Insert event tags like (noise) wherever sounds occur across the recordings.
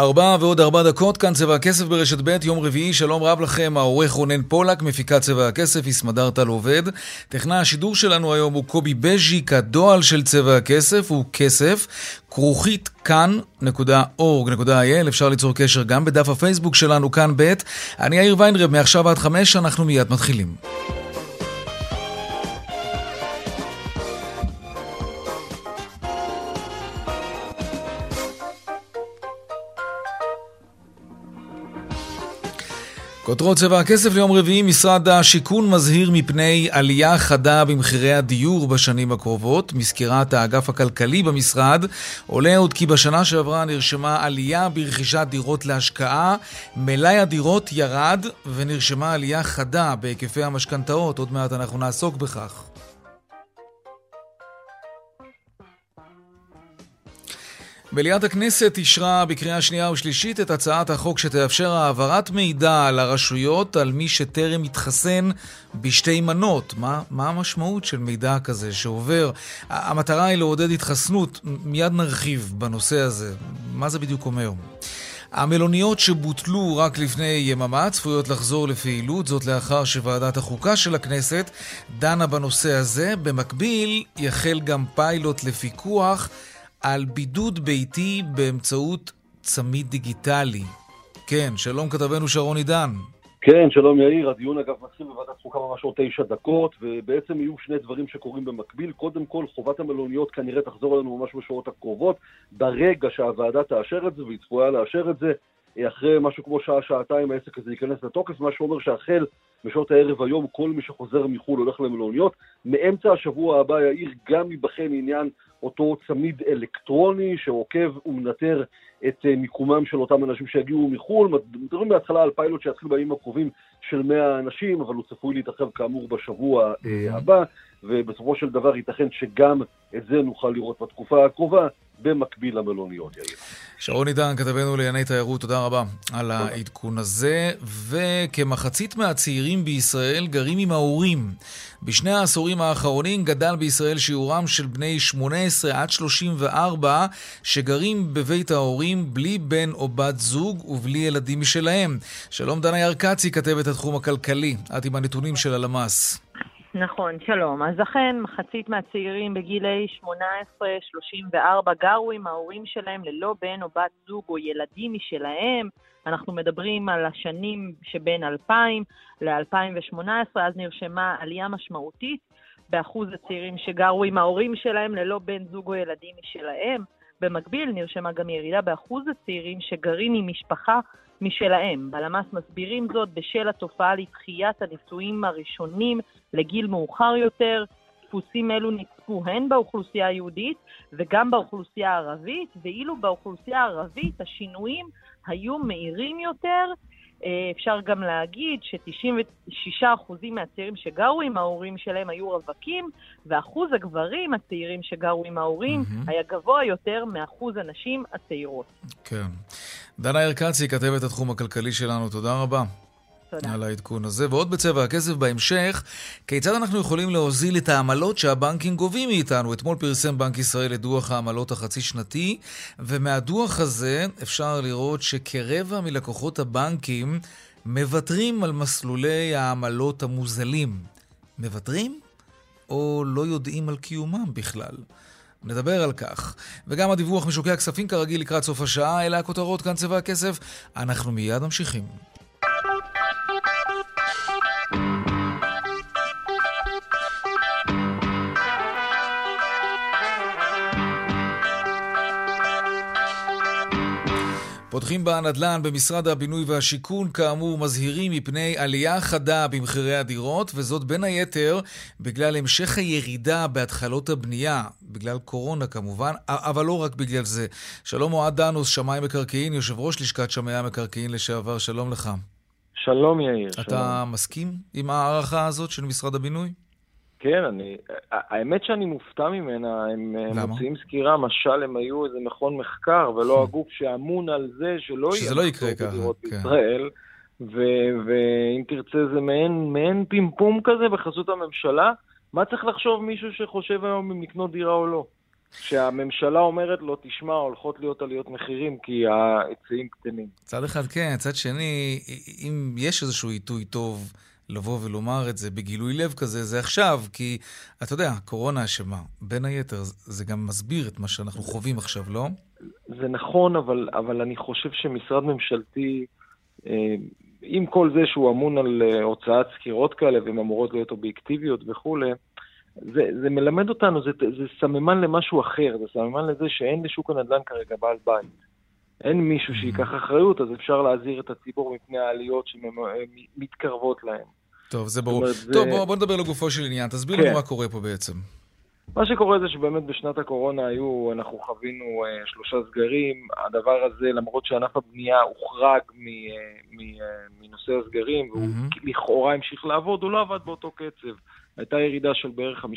ארבע ועוד ארבע דקות, כאן צבע הכסף ברשת ב', יום רביעי, שלום רב לכם, העורך רונן פולק, מפיקת צבע הכסף, יסמדר טל עובד. טכנאי השידור שלנו היום הוא קובי בז'יק, הדועל של צבע הכסף הוא כסף, כרוכית כאן.org.il, אפשר ליצור קשר גם בדף הפייסבוק שלנו, כאן ב'. אני יאיר ויינרב, מעכשיו עד חמש, אנחנו מיד מתחילים. כותרות צבע הכסף ליום רביעי, משרד השיכון מזהיר מפני עלייה חדה במחירי הדיור בשנים הקרובות. מסקירת האגף הכלכלי במשרד עולה עוד כי בשנה שעברה נרשמה עלייה ברכישת דירות להשקעה, מלאי הדירות ירד ונרשמה עלייה חדה בהיקפי המשכנתאות. עוד מעט אנחנו נעסוק בכך. מליאת הכנסת אישרה בקריאה שנייה ושלישית את הצעת החוק שתאפשר העברת מידע על הרשויות על מי שטרם התחסן בשתי מנות. מה, מה המשמעות של מידע כזה שעובר? המטרה היא לעודד התחסנות, מיד נרחיב בנושא הזה. מה זה בדיוק אומר? המלוניות שבוטלו רק לפני יממה צפויות לחזור לפעילות, זאת לאחר שוועדת החוקה של הכנסת דנה בנושא הזה. במקביל, יחל גם פיילוט לפיקוח על בידוד ביתי באמצעות צמיד דיגיטלי. כן, שלום כתבנו שרון עידן. כן, שלום יאיר, הדיון אגב מתחיל בוועדת חוקה ממש עוד תשע דקות, ובעצם יהיו שני דברים שקורים במקביל. קודם כל, חובת המלוניות כנראה תחזור אלינו ממש בשבועות הקרובות, ברגע שהוועדה תאשר את זה, והיא צפויה לאשר את זה, אחרי משהו כמו שעה-שעתיים העסק הזה ייכנס לתוקף, מה שאומר שהחל בשעות הערב היום כל מי שחוזר מחו"ל הולך למלוניות. מאמצע השבוע הבא יאיר גם ייבחן עניין אותו צמיד אלקטרוני שעוקב ומנטר את אה, מיקומם של אותם אנשים שיגיעו מחו"ל. מדברים בהתחלה על פיילוט שיתחיל בימים הקרובים של 100 אנשים, אבל הוא צפוי להתרחב כאמור בשבוע אה, הבא, ובסופו של דבר ייתכן שגם את זה נוכל לראות בתקופה הקרובה. במקביל למלוניות, יאיר. שרון עידן, כתבנו לענייני תיירות, תודה רבה על העדכון הזה. וכמחצית מהצעירים בישראל גרים עם ההורים. בשני העשורים האחרונים גדל בישראל שיעורם של בני 18 עד 34 שגרים בבית ההורים בלי בן או בת זוג ובלי ילדים משלהם. שלום דנה ירקצי, כתבת התחום הכלכלי. את עם הנתונים של הלמ"ס. נכון, שלום. אז אכן, מחצית מהצעירים בגילי 18-34 גרו עם ההורים שלהם ללא בן או בת זוג או ילדים משלהם. אנחנו מדברים על השנים שבין 2000 ל-2018, אז נרשמה עלייה משמעותית באחוז הצעירים שגרו עם ההורים שלהם ללא בן זוג או ילדים משלהם. במקביל נרשמה גם ירידה באחוז הצעירים שגרים עם משפחה משלהם. בלמ"ס מסבירים זאת בשל התופעה לדחיית הנישואים הראשונים לגיל מאוחר יותר. דפוסים אלו נצפו הן באוכלוסייה היהודית וגם באוכלוסייה הערבית, ואילו באוכלוסייה הערבית השינויים היו מהירים יותר אפשר גם להגיד ש-96% מהצעירים שגרו עם ההורים שלהם היו רווקים, ואחוז הגברים הצעירים שגרו עם ההורים mm-hmm. היה גבוה יותר מאחוז הנשים הצעירות. כן. דנה ירקצי, כתבת התחום הכלכלי שלנו, תודה רבה. תודה. על העדכון הזה. ועוד בצבע הכסף בהמשך, כיצד אנחנו יכולים להוזיל את העמלות שהבנקים גובים מאיתנו? אתמול פרסם בנק ישראל את דוח העמלות החצי שנתי, ומהדוח הזה אפשר לראות שכרבע מלקוחות הבנקים מוותרים על מסלולי העמלות המוזלים. מוותרים? או לא יודעים על קיומם בכלל? נדבר על כך. וגם הדיווח משוקי הכספים כרגיל לקראת סוף השעה, אלה הכותרות כאן צבע הכסף. אנחנו מיד ממשיכים. פותחים בנדל"ן במשרד הבינוי והשיכון, כאמור, מזהירים מפני עלייה חדה במחירי הדירות, וזאת בין היתר בגלל המשך הירידה בהתחלות הבנייה, בגלל קורונה כמובן, אבל לא רק בגלל זה. שלום אוהד דנוס, שמאי מקרקעין, יושב ראש לשכת שמאי המקרקעין לשעבר, שלום לך. שלום יאיר. אתה שלום. מסכים עם ההערכה הזאת של משרד הבינוי? כן, אני, האמת שאני מופתע ממנה, הם למה? מוציאים סקירה, משל הם היו איזה מכון מחקר, ולא הגוף שאמון על זה שלא שזה לא יקרה ככה, כן. בישראל. ואם תרצה זה מעין, מעין פימפום כזה בחסות הממשלה. מה צריך לחשוב מישהו שחושב היום אם לקנות דירה או לא? כשהממשלה אומרת לו, תשמע, הולכות להיות עליות מחירים כי ההיצעים קטנים. צד אחד כן, צד שני, אם יש איזשהו עיתוי טוב לבוא ולומר את זה בגילוי לב כזה, זה עכשיו, כי אתה יודע, קורונה אשמה. בין היתר, זה גם מסביר את מה שאנחנו חווים עכשיו, לא? זה נכון, אבל, אבל אני חושב שמשרד ממשלתי, אה, עם כל זה שהוא אמון על אה, הוצאת סקירות כאלה, והן אמורות להיות אובייקטיביות וכולי, זה, זה מלמד אותנו, זה, זה סממן למשהו אחר, זה סממן לזה שאין לשוק הנדל"ן כרגע בעל בית. אין מישהו שייקח אחריות, אז אפשר להזהיר את הציבור מפני העליות שמתקרבות להם. טוב, זה ברור. אומרת, טוב, זה... בוא, בוא נדבר לגופו של עניין. תסביר כן. לנו מה קורה פה בעצם. מה שקורה זה שבאמת בשנת הקורונה היו, אנחנו חווינו uh, שלושה סגרים. הדבר הזה, למרות שענף הבנייה הוחרג מ, uh, מ, uh, מנושא הסגרים, והוא mm-hmm. לכאורה המשיך לעבוד, הוא לא עבד באותו קצב. הייתה ירידה של בערך 50%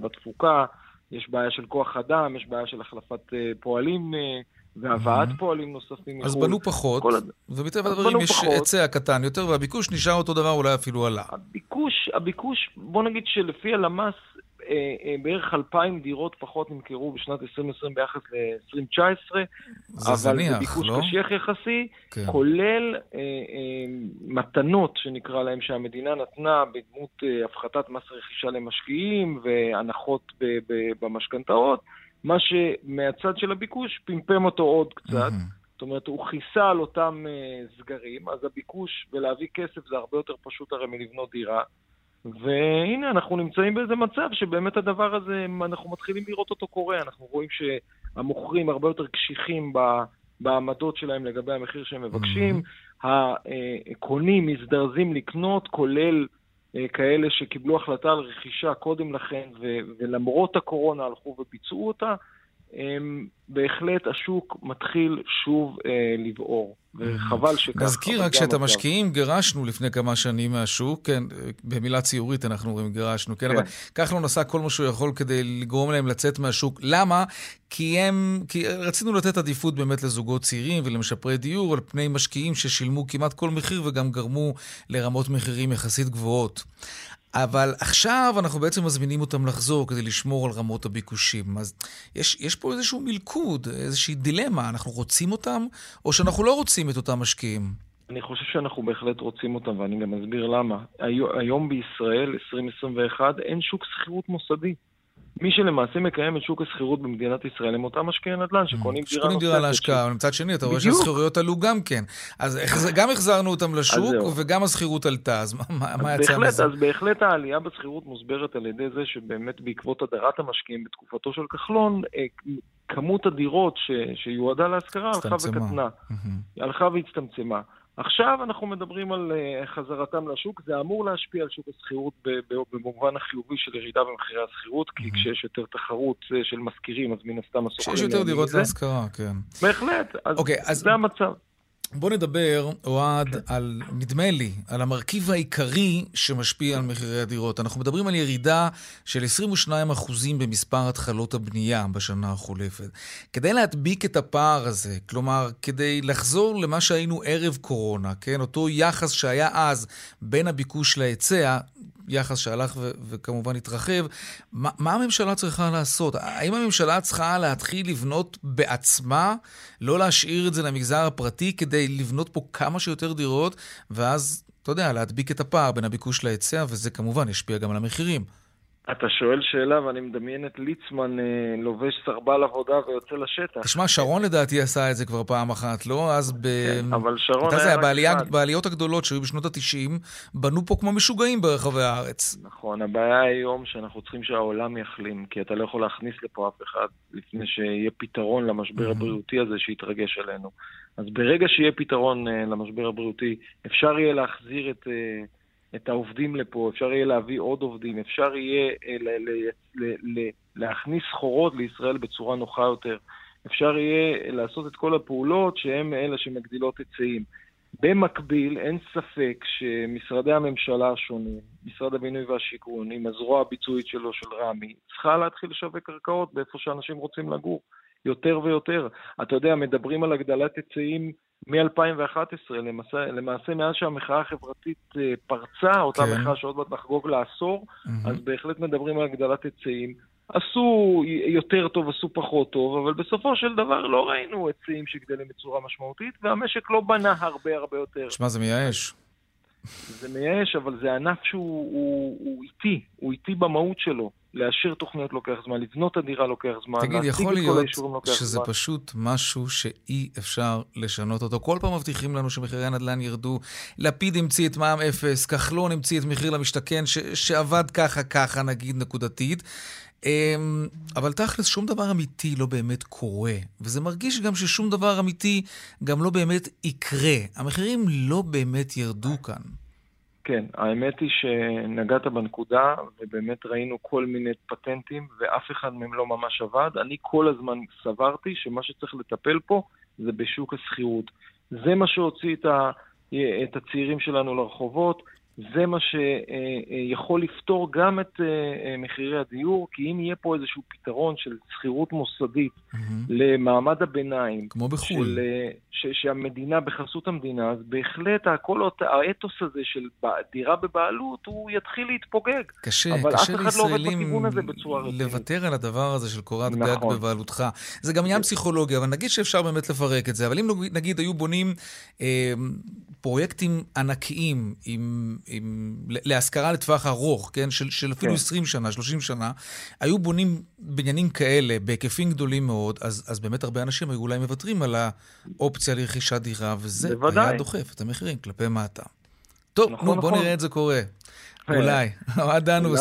בתפוקה, יש בעיה של כוח אדם, יש בעיה של החלפת uh, פועלים. Uh, והבאת mm-hmm. פועלים נוספים מחו"ל. אז בנו פחות, כל... ומטבע הדברים יש היצע קטן יותר, והביקוש נשאר אותו דבר, אולי אפילו עלה. הביקוש, הביקוש, בוא נגיד שלפי הלמ"ס, אה, אה, בערך 2,000 דירות פחות נמכרו בשנת 2020 ביחס ל-2019. זה זניח, לא? אבל זה ביקוש קשיח יחסי, כן. כולל אה, אה, מתנות, שנקרא להם, שהמדינה נתנה בדמות אה, הפחתת מס רכישה למשקיעים והנחות במשכנתאות. מה שמהצד של הביקוש פמפם אותו עוד קצת. זאת אומרת, הוא כיסה על אותם uh, סגרים, אז הביקוש ולהביא כסף זה הרבה יותר פשוט הרי מלבנות דירה. והנה, אנחנו נמצאים באיזה מצב שבאמת הדבר הזה, אנחנו מתחילים לראות אותו קורה. אנחנו רואים שהמוכרים הרבה יותר קשיחים בעמדות שלהם לגבי המחיר שהם מבקשים. הקונים מזדרזים לקנות, כולל אה, כאלה שקיבלו החלטה על רכישה קודם לכן, ולמרות הקורונה הלכו וביצעו אותה, בהחלט השוק מתחיל שוב אה, לבעור, וחבל שככה. נזכיר רק שאת המשקיעים גירשנו לפני כמה שנים מהשוק, כן, במילה ציורית אנחנו אומרים גירשנו, כן, כן. אבל כחלון עשה כל מה שהוא יכול כדי לגרום להם לצאת מהשוק. למה? כי הם, כי רצינו לתת עדיפות באמת לזוגות צעירים ולמשפרי דיור, על פני משקיעים ששילמו כמעט כל מחיר וגם גרמו לרמות מחירים יחסית גבוהות. אבל עכשיו אנחנו בעצם מזמינים אותם לחזור כדי לשמור על רמות הביקושים. אז יש, יש פה איזשהו מלכוד, איזושהי דילמה. אנחנו רוצים אותם, או שאנחנו לא רוצים את אותם משקיעים? אני חושב שאנחנו בהחלט רוצים אותם, ואני גם אסביר למה. היום בישראל, 2021, אין שוק שכירות מוסדי. מי שלמעשה מקיים את שוק השכירות במדינת ישראל הם אותם משקיעי נדל"ן שקונים דירה נוספת. שקונים דירה להשקעה, אבל מצד שני אתה רואה שהשכירויות עלו גם כן. אז גם החזרנו אותם לשוק וגם השכירות עלתה, אז מה יצא מזה? אז בהחלט העלייה בשכירות מוסברת על ידי זה שבאמת בעקבות הדרת המשקיעים בתקופתו של כחלון, אה, כמות הדירות שיועדה להשכרה הלכה וקטנה. הלכה והצטמצמה. עכשיו אנחנו מדברים על uh, חזרתם לשוק, זה אמור להשפיע על שוק השכירות במובן החיובי של ירידה במחירי השכירות, כי mm-hmm. כשיש יותר תחרות uh, של משכירים, אז מן הסתם השוכרים... כשיש יותר דירות להשכרה, כן. בהחלט, אז, okay, אוקיי, אז זה המצב. בוא נדבר, אוהד. על, נדמה לי, על המרכיב העיקרי שמשפיע על מחירי הדירות. אנחנו מדברים על ירידה של 22% במספר התחלות הבנייה בשנה החולפת. כדי להדביק את הפער הזה, כלומר, כדי לחזור למה שהיינו ערב קורונה, כן? אותו יחס שהיה אז בין הביקוש להיצע, יחס שהלך ו- וכמובן התרחב. מה, מה הממשלה צריכה לעשות? האם הממשלה צריכה להתחיל לבנות בעצמה, לא להשאיר את זה למגזר הפרטי כדי לבנות פה כמה שיותר דירות, ואז, אתה יודע, להדביק את הפער בין הביקוש להיצע, וזה כמובן ישפיע גם על המחירים. אתה שואל שאלה ואני מדמיין את ליצמן אה, לובש סרבל עבודה ויוצא לשטח. תשמע, שרון לדעתי עשה את זה כבר פעם אחת, לא? אז ב... כן, אבל שרון היה רק בעלייה, אחד. בעליות הגדולות שהיו בשנות ה-90, בנו פה כמו משוגעים ברחבי הארץ. נכון, הבעיה היום שאנחנו צריכים שהעולם יחלים, כי אתה לא יכול להכניס לפה אף אחד לפני שיהיה פתרון למשבר הבריאותי הזה שיתרגש עלינו. אז ברגע שיהיה פתרון אה, למשבר הבריאותי, אפשר יהיה להחזיר את... את העובדים לפה, אפשר יהיה להביא עוד עובדים, אפשר יהיה אה, ל- ל- ל- ל- להכניס סחורות לישראל בצורה נוחה יותר, אפשר יהיה לעשות את כל הפעולות שהן אלה שמגדילות היצעים. במקביל, אין ספק שמשרדי הממשלה השונים, משרד הבינוי והשיכון, עם הזרוע הביצועית שלו, של רמ"י, צריכה להתחיל לשווק קרקעות באיפה שאנשים רוצים לגור, יותר ויותר. אתה יודע, מדברים על הגדלת היצעים מ-2011, למעשה, למעשה מאז שהמחאה החברתית אה, פרצה, אותה כן. מחאה שעוד מעט נחגוג לעשור, mm-hmm. אז בהחלט מדברים על הגדלת היצעים. עשו יותר טוב, עשו פחות טוב, אבל בסופו של דבר לא ראינו היצעים שגדלים בצורה משמעותית, והמשק לא בנה הרבה הרבה יותר. שמע, זה מייאש. זה מייאש, אבל זה ענף שהוא הוא, הוא איטי, הוא איטי במהות שלו. לאשר תוכניות לוקח זמן, לבנות את הדירה לוקח זמן, תגיד, יכול להיות שזה זמן. פשוט משהו שאי אפשר לשנות אותו. כל פעם מבטיחים לנו שמחירי הנדל"ן ירדו. לפיד המציא את מע"מ אפס, כחלון המציא את מחיר למשתכן, ש- שעבד ככה ככה, נגיד, נקודתית. אמ, אבל תכלס, שום דבר אמיתי לא באמת קורה, וזה מרגיש גם ששום דבר אמיתי גם לא באמת יקרה. המחירים לא באמת ירדו כאן. כן, האמת היא שנגעת בנקודה, ובאמת ראינו כל מיני פטנטים, ואף אחד מהם לא ממש עבד. אני כל הזמן סברתי שמה שצריך לטפל פה זה בשוק השכירות. זה מה שהוציא את, ה, את הצעירים שלנו לרחובות, זה מה שיכול לפתור גם את אה, אה, מחירי הדיור, כי אם יהיה פה איזשהו פתרון של שכירות מוסדית mm-hmm. למעמד הביניים, כמו בחו"ל, של, אה, ש, שהמדינה בחסות המדינה, אז בהחלט הכל האתוס הזה של דירה בבעלות, הוא יתחיל להתפוגג. קשה, קשה לא בצורה רצינית. לוותר על הדבר הזה של קורת נכון. גג בבעלותך. זה גם עניין פסיכולוגי, אבל נגיד שאפשר באמת לפרק את זה. אבל אם נגיד היו בונים אה, פרויקטים ענקיים עם... עם, להשכרה לטווח ארוך, כן? של, של אפילו כן. 20 שנה, 30 שנה, היו בונים בניינים כאלה בהיקפים גדולים מאוד, אז, אז באמת הרבה אנשים היו אולי מוותרים על האופציה לרכישת דירה, וזה בוודאי. היה דוחף את המחירים כלפי מטה. טוב, נכון, נו, בוא נכון. נראה את זה קורה. אולי. (laughs) אוהד דנוס.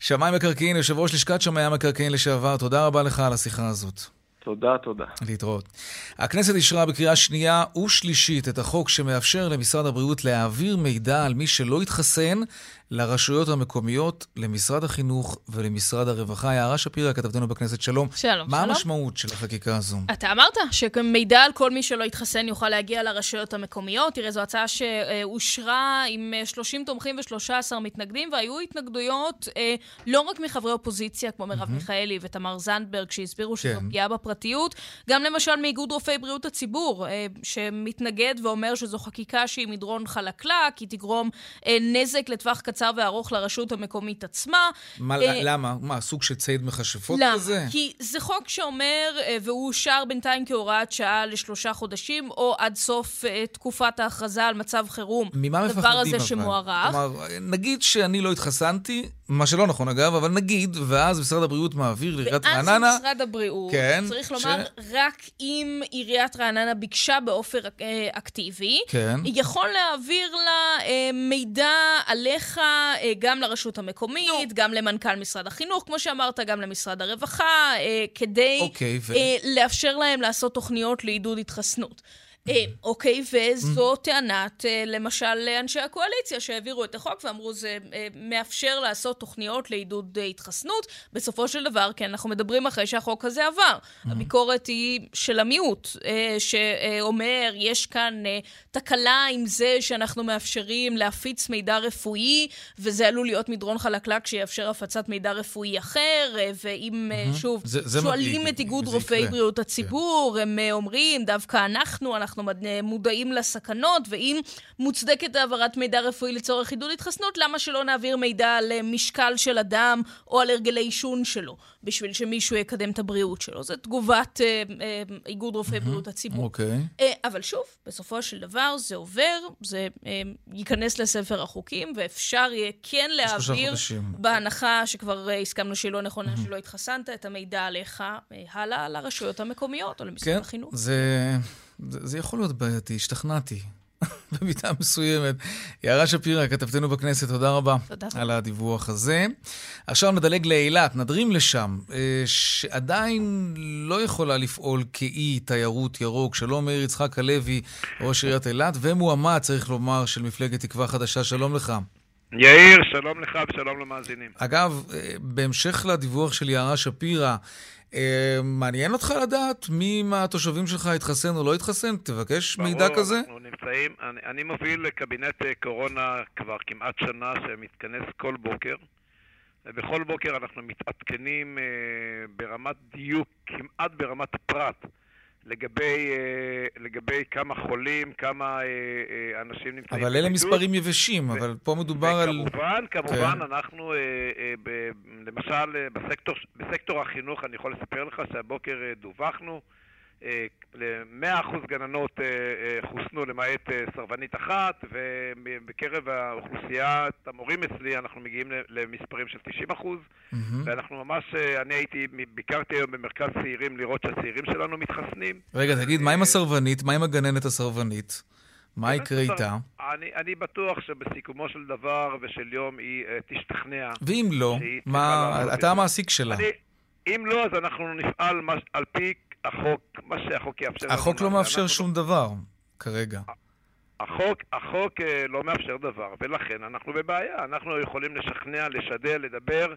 שמאי מקרקעין, יושב ראש לשכת שמאי המקרקעין לשעבר, תודה רבה לך על השיחה הזאת. תודה, תודה. להתראות. הכנסת אישרה בקריאה שנייה ושלישית את החוק שמאפשר למשרד הבריאות להעביר מידע על מי שלא התחסן לרשויות המקומיות, למשרד החינוך ולמשרד הרווחה. יערה שפירא, כתבתנו בכנסת, שלום. שלום, מה שלום. המשמעות של החקיקה הזו? אתה אמרת שמידע על כל מי שלא התחסן יוכל להגיע לרשויות המקומיות. תראה, זו הצעה שאושרה עם 30 תומכים ו-13 מתנגדים, והיו התנגדויות אה, לא רק מחברי אופוזיציה, כמו מרב mm-hmm. מיכאלי ותמר זנדברג, שהסבירו שזו כן. פגיעה בפרטיות, גם למשל מאיגוד רופאי בריאות הציבור, אה, שמתנגד ואומר שזו חקיקה שהיא מדרון חלקלק, היא תגרום אה, נזק לטווח קצר. קצר וארוך לרשות המקומית עצמה. מה, אה, למה? מה, סוג של ציד מכשפות למה? כזה? למה? כי זה חוק שאומר, אה, והוא אושר בינתיים כהוראת שעה לשלושה חודשים, או עד סוף אה, תקופת ההכרזה על מצב חירום. ממה מפחדים אבל? הדבר הזה שמוארך. כלומר, נגיד שאני לא התחסנתי, מה שלא נכון אגב, אבל נגיד, ואז משרד הבריאות מעביר לעיריית רעננה... ואז משרד הבריאות, כן, צריך לומר, ש... רק אם עיריית רעננה ביקשה באופן אה, אקטיבי, כן. יכול להעביר לה אה, מידע עליך אה, גם לרשות המקומית, no. גם למנכ"ל משרד החינוך, כמו שאמרת, גם למשרד הרווחה, אה, כדי אוקיי, ו... אה, לאפשר להם לעשות תוכניות לעידוד התחסנות. אה, אוקיי, וזו טענת, אה, למשל, אנשי הקואליציה שהעבירו את החוק ואמרו, זה אה, מאפשר לעשות תוכניות לעידוד התחסנות. בסופו של דבר, כן, אנחנו מדברים אחרי שהחוק הזה עבר. הביקורת היא של המיעוט, שאומר, יש כאן תקלה עם זה שאנחנו מאפשרים להפיץ מידע רפואי, וזה עלול להיות מדרון חלקלק שיאפשר הפצת מידע רפואי אחר, ואם, שוב, שואלים את איגוד רופאי בריאות הציבור, כן. הם אומרים, דווקא אנחנו, אנחנו... אנחנו מודעים לסכנות, ואם מוצדקת העברת מידע רפואי לצורך עידוד התחסנות, למה שלא נעביר מידע על משקל של אדם או על הרגלי עישון שלו, בשביל שמישהו יקדם את הבריאות שלו? זו תגובת אה, אה, איגוד רופאי בריאות הציבור. אוקיי. אה, אבל שוב, בסופו של דבר זה עובר, זה אה, ייכנס לספר החוקים, ואפשר יהיה כן להעביר, בהנחה שכבר אה, הסכמנו שהיא לא נכונה, שלא התחסנת, את המידע עליך אה, הלאה לרשויות המקומיות או למשרד כן, החינוך. זה, זה, זה יכול להיות בעייתי, השתכנעתי. (laughs) במידה מסוימת. יערה שפירא, כתבתנו בכנסת, תודה רבה. תודה. על הדיווח הזה. עכשיו נדלג לאילת, נדרים לשם, אה, שעדיין לא יכולה לפעול כאי תיירות ירוק. שלום מאיר יצחק הלוי, ראש עיריית אילת, ומועמד, צריך לומר, של מפלגת תקווה חדשה. שלום לך. יאיר, שלום לך ושלום למאזינים. אגב, אה, בהמשך לדיווח של יערה שפירא, מעניין אותך לדעת מי מהתושבים שלך התחסן או לא התחסן? תבקש ברור, מידע כזה? ברור, אנחנו נמצאים, אני, אני מוביל קבינט אה, קורונה כבר כמעט שנה שמתכנס כל בוקר. ובכל בוקר אנחנו מתעדכנים אה, ברמת דיוק, כמעט ברמת הפרט, לגבי, אה, לגבי כמה חולים, כמה אה, אה, אנשים נמצאים אבל אלה מספרים יבשים, ו- אבל פה מדובר וכמובן, על... כמובן, כמובן, כן. אנחנו, ב- למשל, בסקטור, בסקטור החינוך, אני יכול לספר לך שהבוקר דווחנו, ל-100% גננות חוסנו למעט סרבנית אחת, ובקרב האוכלוסיית המורים אצלי אנחנו מגיעים למספרים של 90%, mm-hmm. ואנחנו ממש, אני הייתי, ביקרתי היום במרכז צעירים לראות שהצעירים שלנו מתחסנים. רגע, תגיד, מה עם הסרבנית? מה עם הגננת הסרבנית? מה יקרה איתה? אני, אני בטוח שבסיכומו של דבר ושל יום היא uh, תשתכנע. ואם לא, מה, אתה המעסיק שלה. אני, אם לא, אז אנחנו נפעל מש, על פי החוק, מה שהחוק יאפשר. החוק לא מאפשר. שום דבר, כרגע. החוק, החוק uh, לא מאפשר דבר, ולכן אנחנו בבעיה. אנחנו יכולים לשכנע, לשדל, לדבר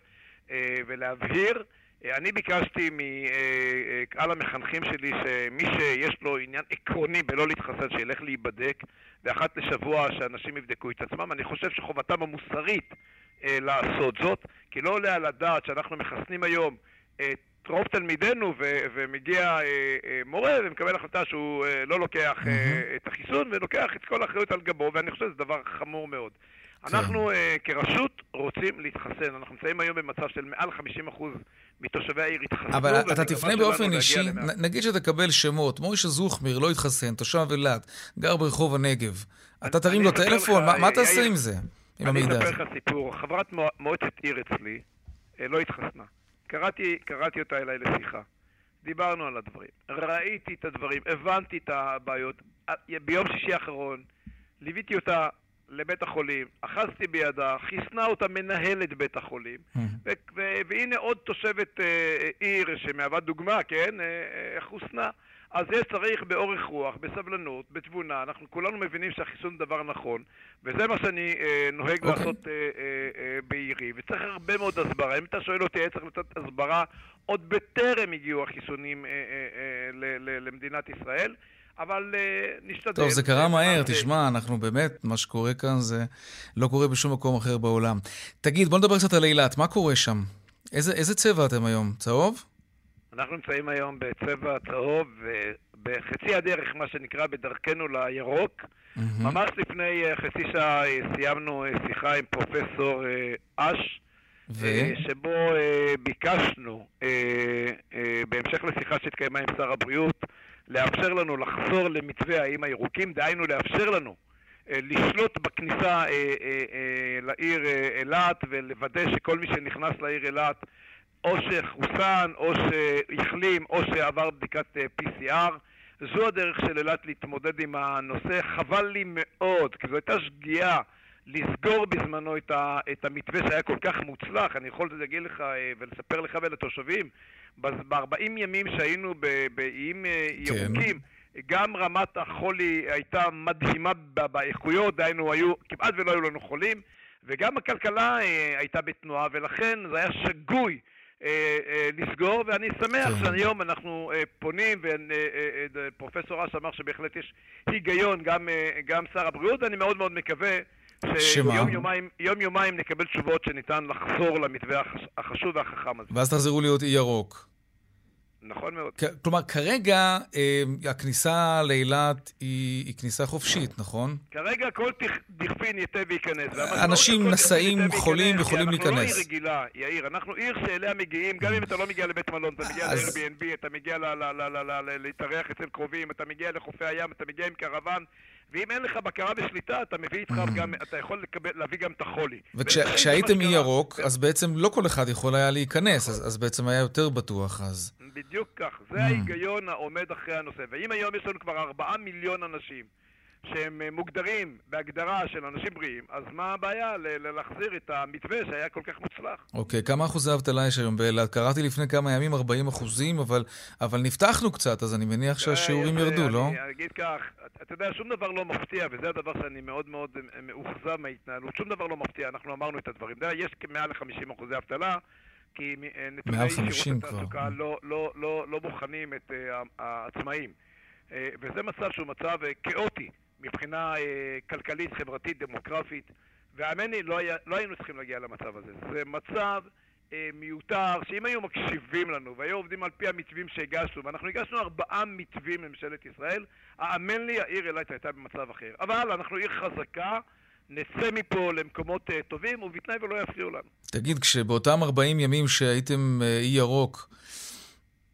uh, ולהבהיר. אני ביקשתי מקהל המחנכים שלי שמי שיש לו עניין עקרוני בלא להתחסן, שילך להיבדק, ואחת לשבוע שאנשים יבדקו את עצמם. אני חושב שחובתם המוסרית אה, לעשות זאת, כי לא עולה על הדעת שאנחנו מחסנים היום רוב תלמידינו ו- ומגיע אה, אה, מורה ומקבל החלטה שהוא אה, לא לוקח אה, את החיסון ולוקח את כל האחריות על גבו, ואני חושב שזה דבר חמור מאוד. כן. אנחנו אה, כרשות רוצים להתחסן. אנחנו נמצאים היום במצב של מעל 50% מתושבי העיר התחסנו. אבל אתה תפנה באופן אישי, נגיד שתקבל שמות, מוישה זוכמיר לא התחסן, תושב אילת, גר ברחוב הנגב. אתה תרים לו טלפון, מה תעשה עם זה, עם המידע הזה? אני אספר לך סיפור. חברת מועצת עיר אצלי אה, לא התחסנה. קראתי, קראתי אותה אליי לשיחה. דיברנו על הדברים. ראיתי את הדברים, הבנתי את הבעיות. ביום שישי האחרון ליוויתי אותה לבית החולים, אחזתי בידה, חיסנה אותה מנהלת בית החולים, והנה עוד תושבת אה, עיר שמהווה דוגמה, כן, אה, אה, חוסנה. אז זה צריך באורך רוח, בסבלנות, בתבונה, אנחנו כולנו מבינים שהחיסון זה דבר נכון, וזה מה שאני אה, נוהג okay. אוקיי. לעשות אה, אה, אה, בעירי, וצריך הרבה מאוד הסברה. אם אתה שואל אותי, היה צריך לתת הסברה עוד בטרם הגיעו החיסונים אה, אה, אה, למדינת ישראל. אבל uh, נשתדל. טוב, זה קרה מהר, תשמע, אנחנו באמת, מה שקורה כאן זה לא קורה בשום מקום אחר בעולם. תגיד, בוא נדבר קצת על אילת, מה קורה שם? איזה, איזה צבע אתם היום? צהוב? אנחנו נמצאים היום בצבע צהוב, בחצי הדרך, מה שנקרא, בדרכנו לירוק. Mm-hmm. ממש לפני uh, חצי שעה uh, סיימנו שיחה עם פרופסור אש. ו... שבו ביקשנו, בהמשך לשיחה שהתקיימה עם שר הבריאות, לאפשר לנו לחזור למתווה האיים הירוקים, דהיינו לאפשר לנו אה, לשלוט בכניסה אה, אה, לעיר אילת ולוודא שכל מי שנכנס לעיר אילת או שחוסן, או שהחלים, או שעבר בדיקת PCR. זו הדרך של אילת להתמודד עם הנושא. חבל לי מאוד, כי זו הייתה שגיאה לסגור בזמנו את, ה, את המתווה שהיה כל כך מוצלח. אני יכול להגיד לך ולספר לך ולתושבים ב-40 ימים שהיינו באיים אה, כן. ירוקים, גם רמת החולי הייתה מדהימה באיכויות, דהיינו, היו, כמעט ולא היו לנו חולים, וגם הכלכלה אה, הייתה בתנועה, ולכן זה היה שגוי. אה, אה, לסגור, ואני שמח כן. שהיום אנחנו אה, פונים, ופרופסור אש אמר שבהחלט יש היגיון, גם, גם שר הבריאות, ואני מאוד מאוד מקווה שיום יומיים, יום יומיים נקבל תשובות שניתן לחזור למתווה החשוב והחכם הזה. ואז תחזרו להיות אי ירוק. נכון מאוד. כלומר, כרגע אה, הכניסה לאילת היא, היא כניסה חופשית, נכון? כרגע כל דכפין יתה וייכנס. אנשים נשאים, חולים, יכולים להיכנס. אנחנו לא עיר רגילה, יאיר. אנחנו עיר שאליה מגיעים, גם אם אתה לא מגיע לבית מלון, אתה מגיע ל-Airbnb, אתה מגיע להתארח אצל קרובים, אתה מגיע לחופי הים, אתה מגיע עם קרוון. ואם אין לך בקרה ושליטה, אתה מביא איתך. גם, אתה יכול לקבל, להביא גם את החולי. וכשהייתם אי ירוק, אז בעצם לא כל אחד יכול היה להיכנס, אז בעצם היה יותר בטוח אז. בדיוק כך, זה mm-hmm. ההיגיון העומד אחרי הנושא. ואם היום יש לנו כבר ארבעה מיליון אנשים שהם אה, מוגדרים בהגדרה של אנשים בריאים, אז מה הבעיה להחזיר את המתווה שהיה כל כך מוצלח? אוקיי, okay, כמה אחוזי אבטלה יש היום באילת? קראתי לפני כמה ימים 40 אחוזים, אבל, אבל נפתחנו קצת, אז אני מניח שהשיעורים ירדו, אני, לא? אני אגיד כך, אתה יודע, שום דבר לא מפתיע, וזה הדבר שאני מאוד מאוד אה, מאוכזב מההתנהלות, שום דבר לא מפתיע, אנחנו אמרנו את הדברים. יש מעל ל-50 אחוזי אבטלה. כי אה, נתוני שירות התעסוקה לא, לא, לא, לא בוחנים את העצמאים. וזה מצב שהוא מצב כאוטי. מבחינה אה, כלכלית, חברתית, דמוגרפית, והאמן לי, לא, לא היינו צריכים להגיע למצב הזה. זה מצב אה, מיותר, שאם היו מקשיבים לנו והיו עובדים על פי המתווים שהגשנו, ואנחנו הגשנו ארבעה מתווים לממשלת ישראל, האמן לי, העיר אילת הייתה במצב אחר. אבל אנחנו עיר חזקה. נצא מפה למקומות uh, טובים, ובתנאי ולא יפריעו לנו. תגיד, כשבאותם 40 ימים שהייתם אה, אי ירוק,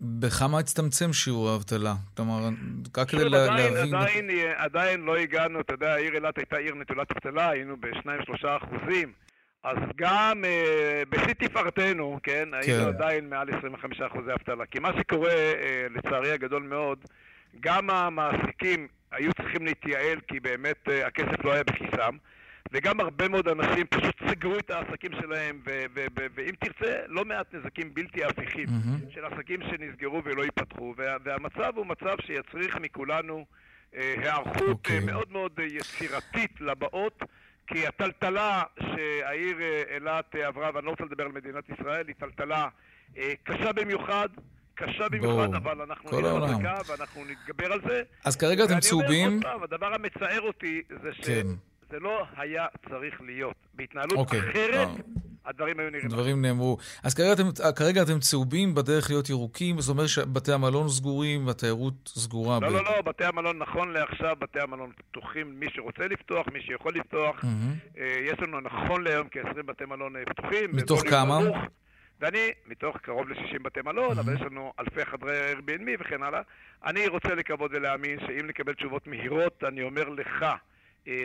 בכמה הצטמצם שיעור האבטלה? כלומר, רק כדי להבין... עדיין, עדיין לא הגענו, אתה יודע, העיר אילת הייתה עיר נטולת אבטלה, היינו ב-2-3 אחוזים. אז גם אה, בשיא תפארתנו, כן, כן, היינו עדיין מעל 25 אחוזי אבטלה. כי מה שקורה, אה, לצערי הגדול מאוד, גם המעסיקים היו צריכים להתייעל כי באמת אה, הכסף לא היה בכיסם. וגם הרבה מאוד אנשים פשוט סגרו את העסקים שלהם, ואם תרצה, לא מעט נזקים בלתי הפיכים mm-hmm. של עסקים שנסגרו ולא ייפתחו, וה- והמצב הוא מצב שיצריך מכולנו אה, היערכות okay. אוקיי. אה, מאוד מאוד יצירתית לבאות. כי הטלטלה שהעיר אה, אילת אה, עברה, ואני לא רוצה לדבר על מדינת ישראל, היא טלטלה אה, קשה במיוחד, קשה במיוחד, בוא, אבל אנחנו נהיה בדקה ואנחנו נתגבר על זה. אז כרגע אתם צהובים. ואני אומר עוד פעם, הדבר המצער אותי זה ש... כן. זה לא היה צריך להיות. בהתנהלות okay. אוקיי, אחרת, uh, הדברים היו נראים. דברים נאמרו. אז כרגע אתם, כרגע אתם צהובים בדרך להיות ירוקים, זאת אומרת שבתי המלון סגורים והתיירות סגורה. לא, ב... לא, לא, בתי המלון, נכון לעכשיו, בתי המלון פתוחים, מי שרוצה לפתוח, מי שיכול לפתוח. Mm-hmm. יש לנו נכון להיום כ-20 בתי מלון אה, פתוחים. מתוך כמה? ואני, מתוך קרוב ל-60 בתי מלון, mm-hmm. אבל יש לנו אלפי חדרי Airbnb וכן הלאה. אני רוצה לקוות ולהאמין שאם נקבל תשובות מהירות, אני אומר לך, אה,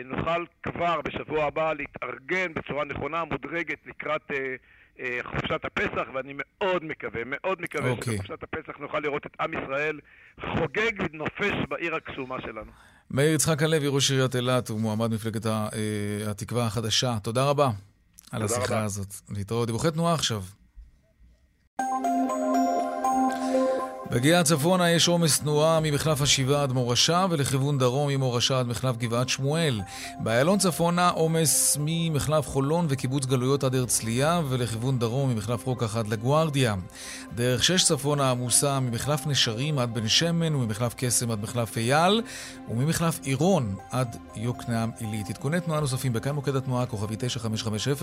נוכל כבר בשבוע הבא להתארגן בצורה נכונה, מודרגת לקראת אה, אה, חופשת הפסח, ואני מאוד מקווה, מאוד מקווה okay. אוקיי. שבחופשת הפסח נוכל לראות את עם ישראל חוגג ונופש בעיר הקסומה שלנו. מאיר יצחק הלוי, ראש עיריית אילת ומועמד מפלגת התקווה החדשה, תודה רבה על השיחה רבה. הזאת. להתראות דיווחי תנועה עכשיו. בגיאה צפונה יש עומס תנועה ממחלף השבעה עד מורשה ולכיוון דרום ממורשה עד מחלף גבעת שמואל. באיילון צפונה עומס ממחלף חולון וקיבוץ גלויות עד הרצליה ולכיוון דרום ממחלף רוקח עד לגוארדיה. דרך שש צפונה עמוסה ממחלף נשרים עד בן שמן וממחלף קסם עד מחלף אייל וממחלף עירון עד יוקנעם עילית. עדכוני תנועה נוספים בכאן מוקד התנועה כוכבי 9550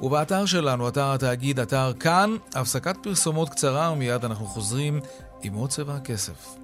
ובאתר שלנו, אתר התאגיד, אתר כאן, הפסקת פרסומות קצרה ומיד אנחנו חוזרים עם עוד צבע הכסף.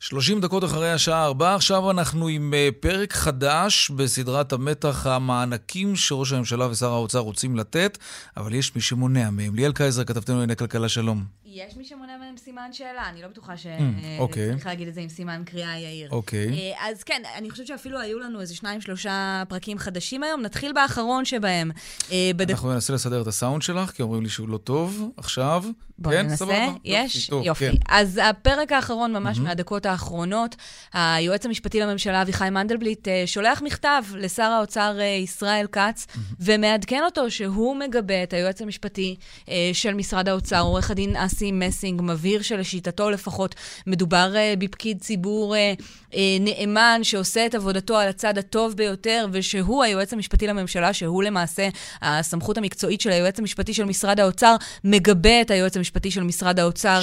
30 דקות אחרי השעה 4, עכשיו אנחנו עם אה, פרק חדש בסדרת המתח המענקים שראש הממשלה ושר האוצר רוצים לתת, אבל יש מי שמונע מהם. ליאל קייזר, כתבתנו לענייני כלכלה, שלום. יש מי שמונה מהם סימן שאלה, אני לא בטוחה שצריך mm, אוקיי. להגיד את זה עם סימן קריאה יאיר. אוקיי. אה, אז כן, אני חושבת שאפילו היו לנו איזה שניים, שלושה פרקים חדשים היום. נתחיל באחרון שבהם. אה, אנחנו ננסה לסדר את הסאונד שלך, כי אומרים לי שהוא לא טוב. עכשיו, בוא כן, ננסה. יש? יופי. כן. אז הפרק האחרון, ממש. מהדקות האחרונות, היועץ המשפטי לממשלה, אביחי מנדלבליט, אה, שולח מכתב לשר האוצר ישראל כץ. ומעדכן אותו שהוא מגבה את היועץ המשפטי של משרד האוצר, עורך הדין אסי מסינג מבהיר שלשיטתו לפחות מדובר uh, בפקיד ציבור uh, נאמן שעושה את עבודתו על הצד הטוב ביותר, ושהוא היועץ המשפטי לממשלה, שהוא למעשה הסמכות המקצועית של היועץ המשפטי של משרד האוצר, מגבה את היועץ המשפטי של משרד האוצר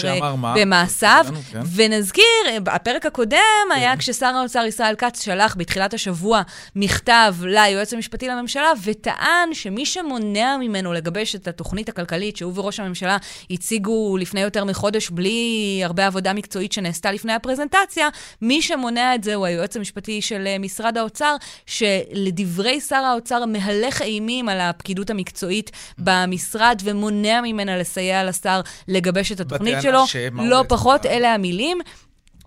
במעשיו. כן. ונזכיר, הפרק הקודם כן. היה כששר האוצר ישראל כץ שלח בתחילת השבוע מכתב ליועץ המשפטי לממשלה, וטען שמי שמונע ממנו לגבש את התוכנית הכלכלית שהוא וראש הממשלה הציגו לפני... לפני יותר מחודש בלי הרבה עבודה מקצועית שנעשתה לפני הפרזנטציה, מי שמונע את זה הוא היועץ המשפטי של אה, משרד האוצר, שלדברי שר האוצר מהלך אימים על הפקידות המקצועית במשרד ומונע ממנה לסייע לשר לגבש את התוכנית שלו. לא פחות, אלה המילים.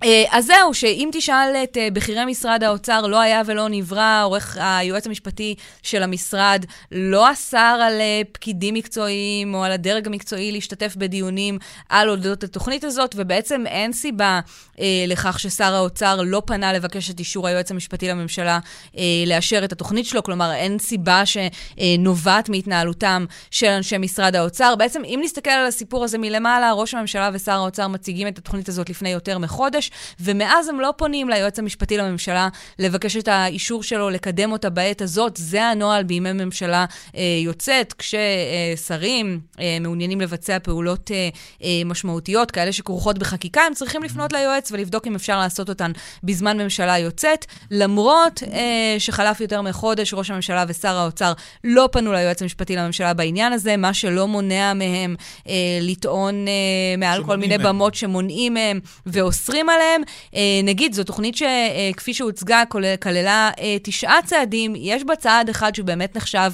אה, אז זהו, שאם תשאל את אה, בכירי משרד האוצר, לא היה ולא נברא, עורך היועץ המשפטי של המשרד לא אסר על אה, פקידים מקצועיים או על הדרג המקצועי להשתתף בדיונים על אודות התוכנית הזאת, ובעצם אין סיבה אה, לכך ששר האוצר לא פנה לבקש את אישור היועץ המשפטי לממשלה אה, לאשר את התוכנית שלו, כלומר, אין סיבה שנובעת מהתנהלותם של אנשי משרד האוצר. בעצם, אם נסתכל על הסיפור הזה מלמעלה, ראש הממשלה ושר האוצר מציגים את התוכנית הזאת לפני יותר מחודש. ומאז הם לא פונים ליועץ המשפטי לממשלה לבקש את האישור שלו לקדם אותה בעת הזאת. זה הנוהל בימי ממשלה אה, יוצאת, כששרים אה, מעוניינים לבצע פעולות אה, אה, משמעותיות, כאלה שכרוכות בחקיקה, הם צריכים לפנות ליועץ ולבדוק אם אפשר לעשות אותן בזמן ממשלה יוצאת. למרות אה, שחלף יותר מחודש, ראש הממשלה ושר האוצר לא פנו ליועץ המשפטי לממשלה בעניין הזה, מה שלא מונע מהם אה, לטעון אה, מעל כל מיני מהם. במות שמונעים מהם ואוסרים עליהם. עליהם. אה, נגיד, זו תוכנית שכפי אה, שהוצגה, כללה אה, תשעה צעדים, יש בה צעד אחד שבאמת נחשב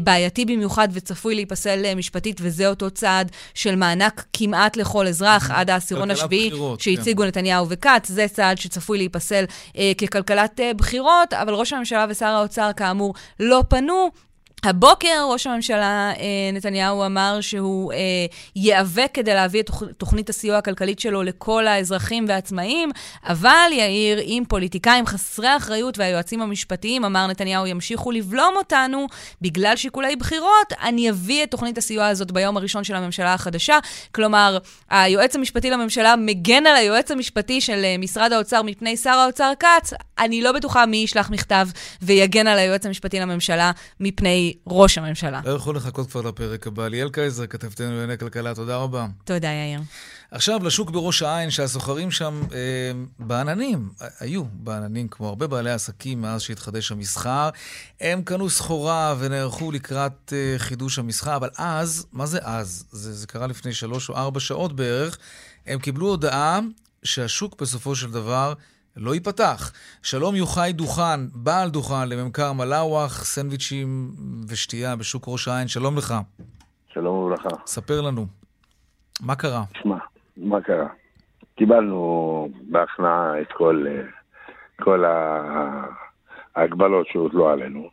בעייתי במיוחד וצפוי להיפסל משפטית, וזה אותו צעד של מענק כמעט לכל אזרח עד העשירון השביעי שהציגו כן. נתניהו וכץ. זה צעד שצפוי להיפסל ככלכלת בחירות, אבל ראש הממשלה ושר האוצר, כאמור, לא פנו. הבוקר ראש הממשלה אה, נתניהו אמר שהוא אה, ייאבק כדי להביא את תוכנית הסיוע הכלכלית שלו לכל האזרחים והעצמאים, אבל יאיר, אם פוליטיקאים חסרי אחריות והיועצים המשפטיים, אמר נתניהו, ימשיכו לבלום אותנו בגלל שיקולי בחירות, אני אביא את תוכנית הסיוע הזאת ביום הראשון של הממשלה החדשה. כלומר, היועץ המשפטי לממשלה מגן על היועץ המשפטי של אה, משרד האוצר מפני שר האוצר כץ. אני לא בטוחה מי ישלח מכתב ויגן על היועץ המשפטי לממשלה מפני ראש הממשלה. לא יכול לחכות כבר לפרק הבא. ליאל קייזר, כתבתנו לענייני כלכלה, תודה רבה. תודה, יאיר. עכשיו לשוק בראש העין, שהסוחרים שם אה, בעננים, היו בעננים כמו הרבה בעלי עסקים מאז שהתחדש המסחר. הם קנו סחורה ונערכו לקראת אה, חידוש המסחר, אבל אז, מה זה אז? זה, זה קרה לפני שלוש או ארבע שעות בערך, הם קיבלו הודעה שהשוק בסופו של דבר לא ייפתח. שלום יוחאי דוכן, בעל דוכן לממכר מלאווח, סנדוויצ'ים ושתייה בשוק ראש העין, שלום לך. שלום וברכה. ספר לנו, מה קרה? שמע, מה קרה? קיבלנו בהכנעה את כל, כל ההגבלות שהוטלו עלינו,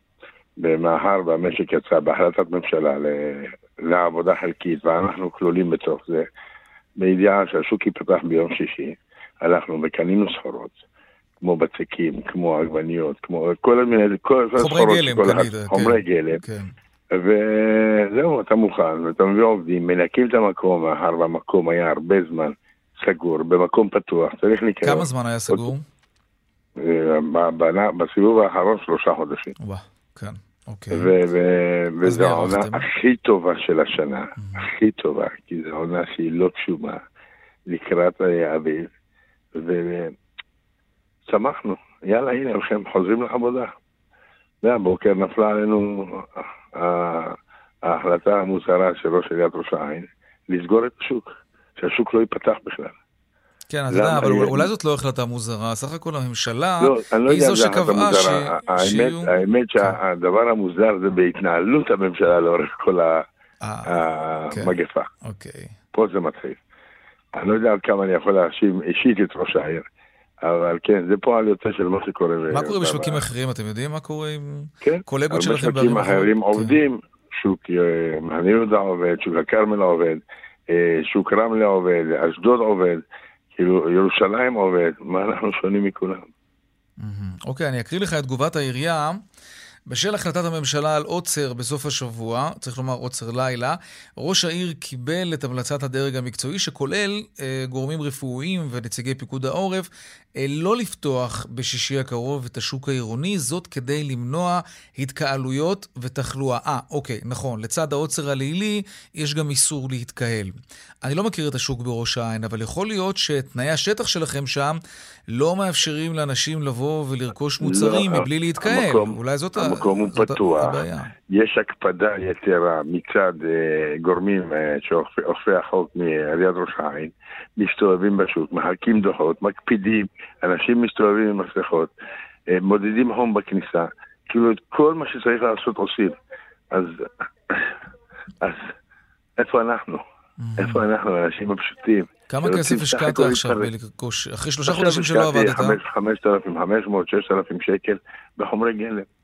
ומאחר והמשק יצא בהחלטת ממשלה לעבודה חלקית, ואנחנו כלולים בתוך זה, בידיעה שהשוק ייפתח ביום שישי, הלכנו וקנינו סחורות. כמו בצקים, כמו עגבניות, כמו כל מיני, כל חומרי גלם קנית, כן. חומרי גלם. כן. וזהו, אתה מוכן, ואתה מביא עובדים, מנקים את המקום, מאחר והמקום היה הרבה זמן סגור, במקום פתוח, צריך להיכנס. כמה זמן היה סגור? בסיבוב האחרון שלושה חודשים. וואו, כן. אוקיי. וזו העונה הכי טובה של השנה, mm-hmm. הכי טובה, כי זו עונה שהיא לא קשומה לקראת האביב, שמחנו, יאללה, הנה, הולכים, חוזרים לעבודה. והבוקר נפלה עלינו ההחלטה המוזרה של ראש עיריית ראש העין לסגור את השוק, שהשוק לא ייפתח בכלל. כן, אתה יודע, אבל אולי זאת לא החלטה מוזרה, סך הכל הממשלה לא, לא היא זו שקבעה שיהיו... האמת כן. שהדבר המוזר זה בהתנהלות הממשלה לאורך כל אה, המגפה. אוקיי. פה זה מתחיל. אני לא יודע עד כמה אני יכול להאשים אישית את ראש העיר. אבל כן, זה פועל יוצא של מה שקורה. מה קורה בשווקים אחרים? אתם יודעים מה קורה עם כן, קולגות שלכם? הרבה שווקים אחרים עובדים, שוק אה, מחנה יהודה עובד, שוק הכרמל עובד, אה, שוק רמלה עובד, אשדוד עובד, כאילו ירושלים עובד, מה אנחנו שונים מכולם? אוקיי, אני אקריא לך את תגובת העירייה. בשל החלטת הממשלה על עוצר בסוף השבוע, צריך לומר עוצר לילה, ראש העיר קיבל את המלצת הדרג המקצועי, שכולל אה, גורמים רפואיים ונציגי פיקוד העורף, אה, לא לפתוח בשישי הקרוב את השוק העירוני, זאת כדי למנוע התקהלויות ותחלואה. אה, אוקיי, נכון, לצד העוצר הלילי יש גם איסור להתקהל. אני לא מכיר את השוק בראש העין, אבל יכול להיות שתנאי השטח שלכם שם לא מאפשרים לאנשים לבוא ולרכוש מוצרים לא, מבלי להתקהל. המקום, אולי זאת המקום המקום הוא פתוח, יש הקפדה יתרה מצד uh, גורמים uh, שאוכפי החוק מעיריית ראש העין, מסתובבים בשוק, מחלקים דוחות, מקפידים, אנשים מסתובבים עם מסכות, uh, מודדים הום בכניסה, כאילו את כל מה שצריך לעשות עושים. אז, אז איפה אנחנו? Mm-hmm. איפה אנחנו, האנשים הפשוטים? כמה כסף השקעת עכשיו בלרכוש? אחרי שלושה חודשים שלא עבדת? 5,500, 6,000 שקל בחומרי גלם.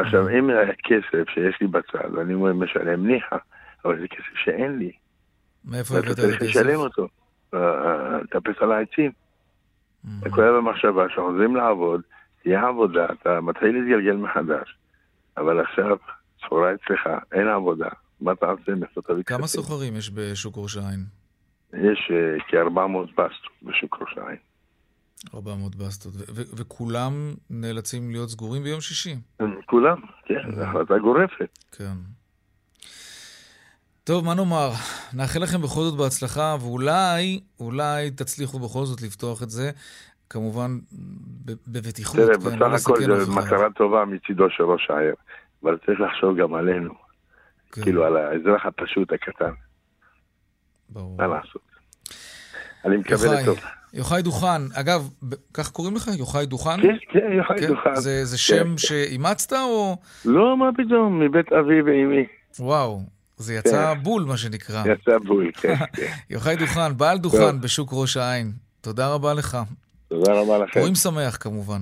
עכשיו. אם היה כסף שיש לי בצד, אני משלם ניחא, אבל זה כסף שאין לי. מאיפה הבאת את הכסף? צריך לשלם אותו, אה, אה, לטפס על העצים. אתה קורא במחשבה שחוזרים לעבוד, תהיה עבודה, אתה מתחיל להתגלגל מחדש, אבל עכשיו, סחורה אצלך, אין עבודה, מה אתה עושה? מאיפה תביא כמה סוחרים יש בשוק ראש העין? יש uh, כ-400 בסטות בשוק ראש העין. 400 בסטות, וכולם נאלצים להיות סגורים ביום שישי. כולם, כן, זו החלטה גורפת. כן. טוב, מה נאמר? נאחל לכם בכל זאת בהצלחה, ואולי, אולי תצליחו בכל זאת לפתוח את זה, כמובן בבטיחות. תראה, כן, בסך הכל זו מטרה טובה מצידו של ראש העיר, אבל צריך לחשוב גם עלינו. כן. כאילו על האזרח הפשוט הקטן. ברור. מה לעשות? אני מקווה לטוב. יוחאי דוכן, אגב, כך קוראים לך? יוחאי דוכן? כן, כן, יוחאי כן? דוכן. זה, זה שם כן. שאימצת או... לא, מה פתאום, מבית אבי ואימי. וואו, זה יצא כן. בול, מה שנקרא. יצא בול, כן. (laughs) כן. יוחאי דוכן, בעל דוכן טוב. בשוק ראש העין. תודה רבה לך. תודה רבה לכם. פורים שמח כמובן.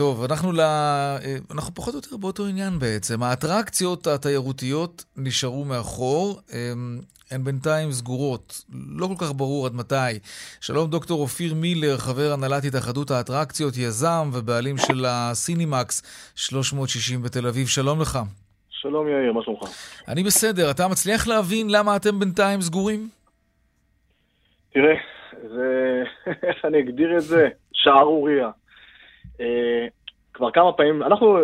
טוב, אנחנו, ל... אה, אנחנו פחות או יותר באותו עניין בעצם. האטרקציות התיירותיות נשארו מאחור, הן בינתיים סגורות, לא כל כך ברור עד מתי. שלום דוקטור אופיר מילר, חבר הנהלת התאחדות האטרקציות, יזם ובעלים של הסינימקס 360 בתל אביב, שלום לך. שלום יאיר, מה שלומך? אני בסדר, אתה מצליח להבין למה אתם בינתיים סגורים? תראה, זה... (laughs) איך אני אגדיר את זה? שערורייה. אה, כבר כמה פעמים, אנחנו אה,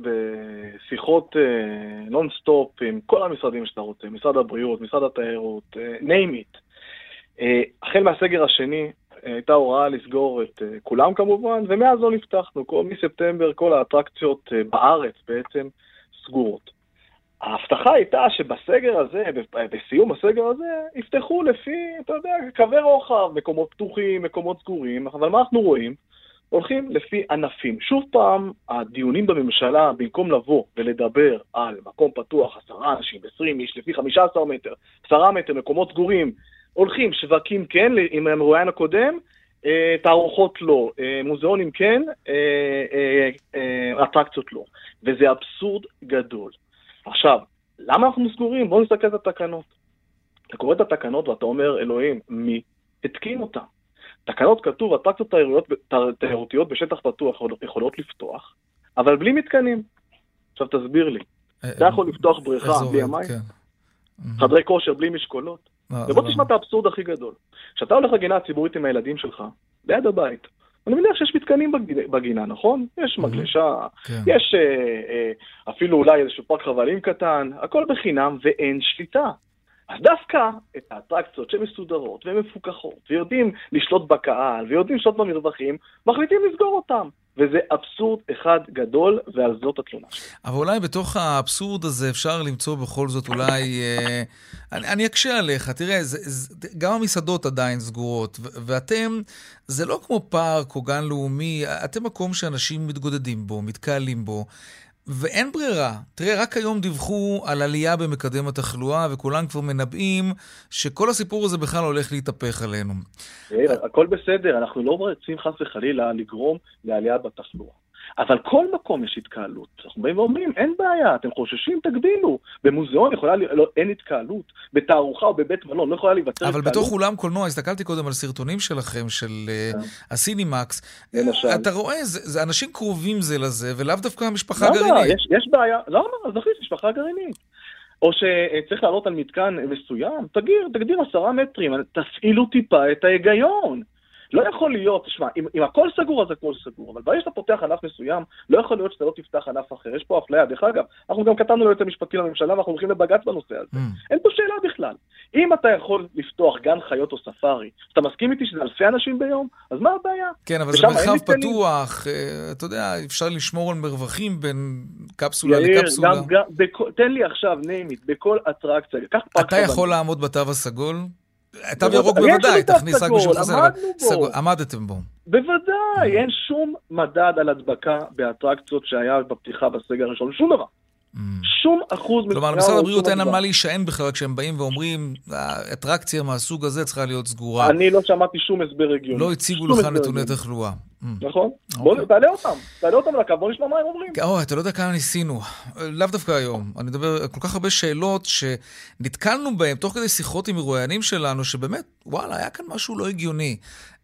בשיחות נונסטופ אה, עם כל המשרדים שאתה רוצה, משרד הבריאות, משרד התיירות, name it. החל מהסגר השני הייתה הוראה לסגור את כולם כמובן, ומאז לא נפתחנו. מספטמבר כל האטרקציות בארץ בעצם סגורות. ההבטחה הייתה שבסגר הזה, בסיום הסגר הזה, יפתחו לפי, אתה יודע, קווי רוחב, מקומות פתוחים, מקומות סגורים, אבל מה אנחנו רואים? הולכים לפי ענפים. שוב פעם, הדיונים בממשלה, במקום לבוא ולדבר על מקום פתוח, עשרה אנשים, עשרים איש, לפי חמישה עשר מטר, עשרה מטר, מקומות סגורים, הולכים, שווקים כן, עם המרואיין הקודם, אה, תערוכות לא, אה, מוזיאונים כן, אה, אטרקציות לא. וזה אבסורד גדול. עכשיו, למה אנחנו סגורים? בואו נסתכל על התקנות. אתה קורא את התקנות ואתה אומר, אלוהים, מי התקין אותן? תקנות כתוב, אטרקציות תיירותיות בשטח פתוח יכולות לפתוח, אבל בלי מתקנים. עכשיו תסביר לי, אה, אתה יכול לפתוח בריכה בלי המים? כן. חדרי כושר בלי משקולות? אה, ובוא תשמע את האבסורד הכי גדול. כשאתה הולך לגינה הציבורית עם הילדים שלך, ליד הבית, אני מניח שיש מתקנים בגינה, נכון? יש מגלשה, כן. יש אה, אפילו אולי איזשהו פארק חבלים קטן, הכל בחינם ואין שליטה. אז דווקא את האטרקציות שמסודרות ומפוקחות, ויודעים לשלוט בקהל, ויודעים לשלוט במרווחים, מחליטים לסגור אותם. וזה אבסורד אחד גדול, ועל זאת התלונה. אבל אולי בתוך האבסורד הזה אפשר למצוא בכל זאת אולי... אה, אני, אני אקשה עליך, תראה, זה, זה, גם המסעדות עדיין סגורות, ו- ואתם, זה לא כמו פארק או גן לאומי, אתם מקום שאנשים מתגודדים בו, מתקהלים בו. ואין ברירה. תראה, רק היום דיווחו על עלייה במקדם התחלואה, וכולם כבר מנבאים שכל הסיפור הזה בכלל הולך להתהפך עלינו. הכל בסדר, אנחנו לא רוצים חס וחלילה לגרום לעלייה בתחלואה. אבל כל מקום יש התקהלות. אנחנו באים ואומרים, אין בעיה, אתם חוששים, תגדילו. במוזיאון יכולה, לא, אין התקהלות. בתערוכה או בבית מלון לא יכולה להיווצר התקהלות. אבל בתוך אולם קולנוע, הסתכלתי קודם על סרטונים שלכם, של uh, הסינימקס. למשל. אתה רואה, זה, זה אנשים קרובים זה לזה, ולאו דווקא המשפחה הגרעינית. יש, יש בעיה, למה? אז נכניס משפחה גרעינית. או שצריך לעלות על מתקן מסוים, תגדיר, תגדיר עשרה מטרים, תפעילו טיפה את ההיגיון. לא יכול להיות, תשמע, אם, אם הכל סגור אז הכל סגור, אבל ברגע שאתה פותח ענף מסוים, לא יכול להיות שאתה לא תפתח ענף אחר. יש פה אפליה. דרך אגב, אנחנו גם כתבנו ליועץ המשפטי לממשלה ואנחנו הולכים לבג"ץ בנושא הזה. Mm. אין פה שאלה בכלל. אם אתה יכול לפתוח גן חיות או ספארי, אתה מסכים איתי שזה אלפי אנשים ביום? אז מה הבעיה? כן, אבל זה מרחב פתוח, אה, אתה יודע, אפשר לשמור על מרווחים בין קפסולה יאיר, לקפסולה. גם, גם, בכ... תן לי עכשיו, name it, בכל אטרקציה. אתה יכול לעמוד בתו הסגול? תו ירוק בוודאי, תכניס רק בשביל חסר. עמדתם בו. בוודאי, אין שום מדד על הדבקה באטרקציות שהיה בפתיחה בסגר הראשון, שום דבר. שום אחוז... כלומר, למשרד הבריאות אין על מה להישען בכלל כשהם באים ואומרים, האטרקציה מהסוג הזה צריכה להיות סגורה. אני לא שמעתי שום הסבר הגיוני. לא הציגו לך נתוני תחלואה. Mm. נכון. בוא אוקיי. תעלה אותם, תעלה אותם לקו, בוא נשמע מה הם אומרים. אוי, אתה לא יודע כמה ניסינו. לאו דווקא היום. אני מדבר, כל כך הרבה שאלות שנתקלנו בהן תוך כדי שיחות עם מרואיינים שלנו, שבאמת, וואלה, היה כאן משהו לא הגיוני.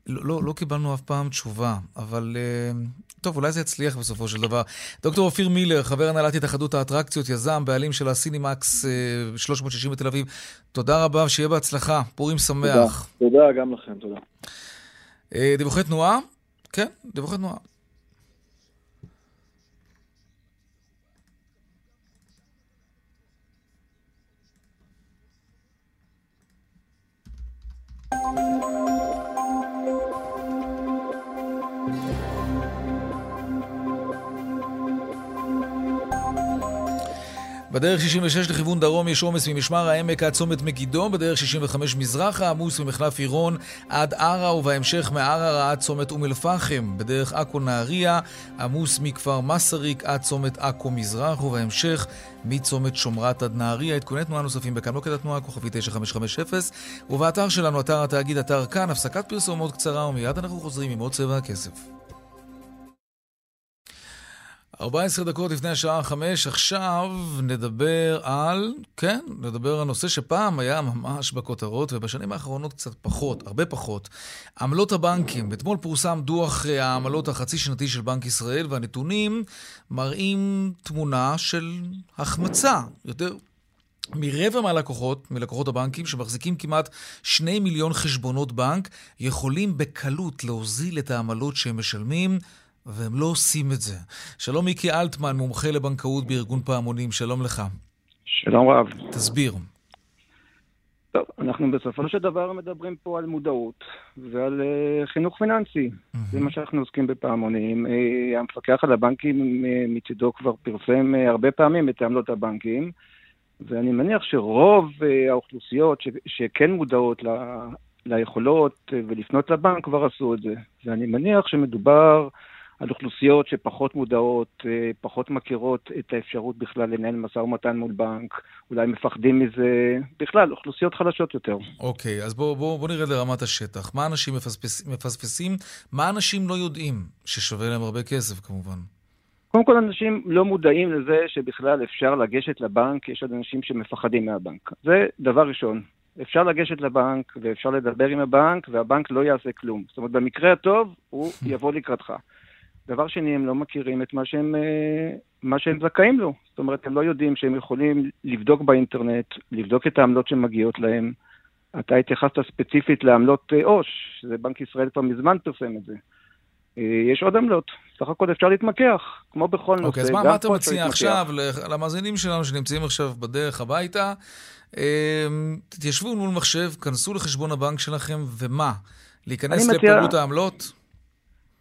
לא, לא, לא קיבלנו אף פעם תשובה, אבל אה, טוב, אולי זה יצליח בסופו של דבר. דוקטור אופיר מילר, חבר הנהלת התאחדות האטרקציות, יזם, בעלים של הסינימקס 360 אה, בתל אביב, תודה רבה, שיהיה בהצלחה, פורים שמח. תודה, תודה גם לכם, תודה. אה, דיווחי תנועה? כן, דיווחי תנועה. בדרך 66 לכיוון דרום יש עומס ממשמר העמק עד צומת מגידו, בדרך 65 מזרחה עמוס ממחלף עירון עד ערה ובהמשך מערערה עד צומת אום אל-פחם. בדרך עכו נהריה עמוס מכפר מסריק עד צומת עכו מזרח ובהמשך מצומת שומרת עד נהריה. עדכוני תנועה נוספים בכאן מוקד התנועה, כוכבי 9550 ובאתר שלנו, אתר התאגיד, אתר כאן, הפסקת פרסום מאוד קצרה ומיד אנחנו חוזרים עם עוד צבע הכסף. 14 דקות לפני השעה 5, עכשיו נדבר על, כן, נדבר על נושא שפעם היה ממש בכותרות, ובשנים האחרונות קצת פחות, הרבה פחות. עמלות הבנקים. אתמול פורסם דוח אה, העמלות החצי שנתי של בנק ישראל, והנתונים מראים תמונה של החמצה. יותר מרבע מהלקוחות, מלקוחות הבנקים, שמחזיקים כמעט שני מיליון חשבונות בנק, יכולים בקלות להוזיל את העמלות שהם משלמים. והם לא עושים את זה. שלום מיקי אלטמן, מומחה לבנקאות בארגון פעמונים, שלום לך. שלום רב. תסביר. טוב, אנחנו בסופו של דבר מדברים פה על מודעות ועל uh, חינוך פיננסי. Mm-hmm. זה מה שאנחנו עוסקים בפעמונים. Uh, המפקח על הבנקים uh, מצידו כבר פרסם uh, הרבה פעמים את עמלות הבנקים, ואני מניח שרוב uh, האוכלוסיות ש- שכן מודעות ל- ליכולות uh, ולפנות לבנק כבר עשו את זה. ואני מניח שמדובר על אוכלוסיות שפחות מודעות, אה, פחות מכירות את האפשרות בכלל לנהל משא ומתן מול בנק, אולי מפחדים מזה, בכלל, אוכלוסיות חלשות יותר. אוקיי, אז בואו בוא, בוא נרד לרמת השטח. מה אנשים מפספס, מפספסים? מה אנשים לא יודעים? ששווה להם הרבה כסף כמובן. קודם כל, אנשים לא מודעים לזה שבכלל אפשר לגשת לבנק, יש עוד אנשים שמפחדים מהבנק. זה דבר ראשון. אפשר לגשת לבנק ואפשר לדבר עם הבנק, והבנק לא יעשה כלום. זאת אומרת, במקרה הטוב, הוא (laughs) יבוא לקראתך. דבר שני, הם לא מכירים את מה שהם, אה, מה שהם זכאים לו. זאת אומרת, הם לא יודעים שהם יכולים לבדוק באינטרנט, לבדוק את העמלות שמגיעות להם. אתה התייחסת ספציפית לעמלות אה, עו"ש, שזה בנק ישראל כבר מזמן פרסם את זה. אה, יש עוד עמלות, סך הכל אפשר להתמקח, כמו בכל okay, נושא. אוקיי, אז מה, מה אתה מציע עכשיו למאזינים שלנו שנמצאים עכשיו בדרך הביתה? תתיישבו מול מחשב, כנסו לחשבון הבנק שלכם, ומה? להיכנס לפירוט מציע... העמלות?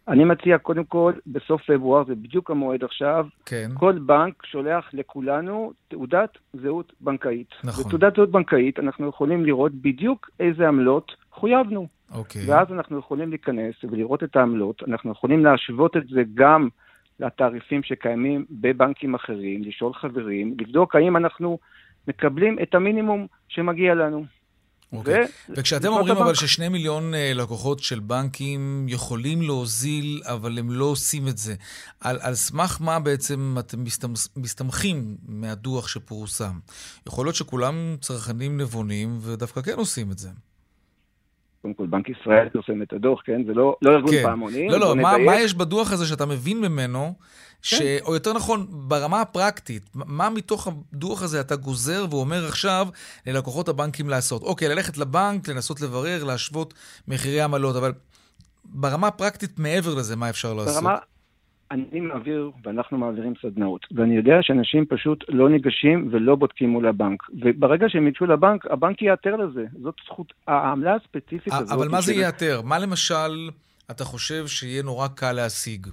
אני מציע קודם כל, בסוף פברואר, זה בדיוק המועד עכשיו, כן. כל בנק שולח לכולנו תעודת זהות בנקאית. נכון. בתעודת זהות בנקאית אנחנו יכולים לראות בדיוק איזה עמלות חויבנו. אוקיי. ואז אנחנו יכולים להיכנס ולראות את העמלות, אנחנו יכולים להשוות את זה גם לתעריפים שקיימים בבנקים אחרים, לשאול חברים, לבדוק האם אנחנו מקבלים את המינימום שמגיע לנו. אוקיי. ו... וכשאתם אומרים אבל ששני מיליון uh, לקוחות של בנקים יכולים להוזיל, אבל הם לא עושים את זה, על, על סמך מה בעצם אתם מסתמכים מהדוח שפורסם? יכול להיות שכולם צרכנים נבונים ודווקא כן עושים את זה. קודם כל, בנק ישראל פרסם את הדוח, כן? זה לא, לא ארגון כן. פעמונים. לא, לא, מה, מה יש בדוח הזה שאתה מבין ממנו, ש... כן. או יותר נכון, ברמה הפרקטית, מה מתוך הדוח הזה אתה גוזר ואומר עכשיו ללקוחות הבנקים לעשות? אוקיי, ללכת לבנק, לנסות לברר, להשוות מחירי עמלות, אבל ברמה הפרקטית מעבר לזה, מה אפשר לעשות? אני מעביר, ואנחנו מעבירים סדנאות, ואני יודע שאנשים פשוט לא ניגשים ולא בודקים מול הבנק. וברגע שהם ייגשו לבנק, הבנק ייעתר לזה. זאת זכות, העמלה הספציפית הזאת... אבל מה זה ייעתר? מה למשל אתה חושב שיהיה נורא קל להשיג?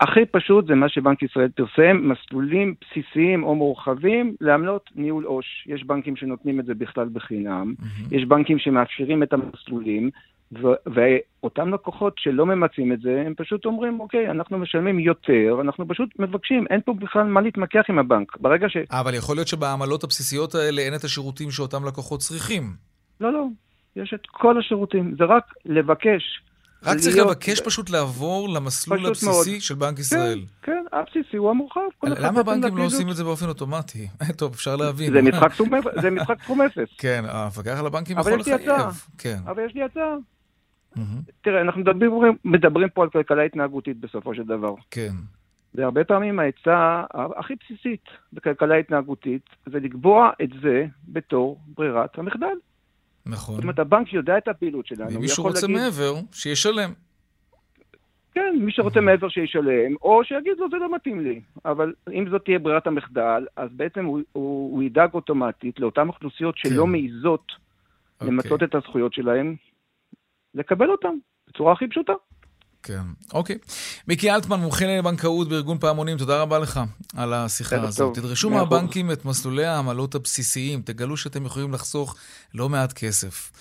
הכי פשוט זה מה שבנק ישראל פרסם, מסלולים בסיסיים או מורחבים לעמלות ניהול עו"ש. יש בנקים שנותנים את זה בכלל בחינם, mm-hmm. יש בנקים שמאפשרים את המסלולים, ו- ואותם לקוחות שלא ממצים את זה, הם פשוט אומרים, אוקיי, אנחנו משלמים יותר, אנחנו פשוט מבקשים, אין פה בכלל מה להתמקח עם הבנק. ברגע ש... אבל יכול להיות שבעמלות הבסיסיות האלה אין את השירותים שאותם לקוחות צריכים. לא, לא, יש את כל השירותים, זה רק לבקש. רק צריך לבקש פשוט לעבור למסלול הבסיסי מאוד. של בנק ישראל. כן, כן, הבסיסי הוא המורחב. למה הבנקים לא עושים את זה באופן אוטומטי? (laughs) טוב, אפשר להבין. זה משחק סכום אפס. כן, המפקח על הבנקים יכול לחייב. כן. אבל יש לי הצעה. תראה, אנחנו מדברים, מדברים פה על כלכלה התנהגותית בסופו של דבר. כן. והרבה פעמים העצה הכי בסיסית בכלכלה התנהגותית זה לקבוע את זה בתור ברירת המחדל. נכון. זאת אומרת, הבנק יודע את הפעילות שלנו. אם מישהו רוצה להגיד... מעבר, שישלם. כן, מי שרוצה מעבר שישלם, או שיגיד לו, זה לא מתאים לי. אבל אם זאת תהיה ברירת המחדל, אז בעצם הוא, הוא, הוא ידאג אוטומטית לאותן אוכלוסיות שלא כן. מעיזות okay. למצות אוקיי. את הזכויות שלהם, לקבל אותם בצורה הכי פשוטה. כן, אוקיי. מיקי אלטמן, מומחה לבנקאות בארגון פעמונים, תודה רבה לך על השיחה הזאת. תדרשו מהבנקים את מסלולי העמלות הבסיסיים, תגלו שאתם יכולים לחסוך לא מעט כסף.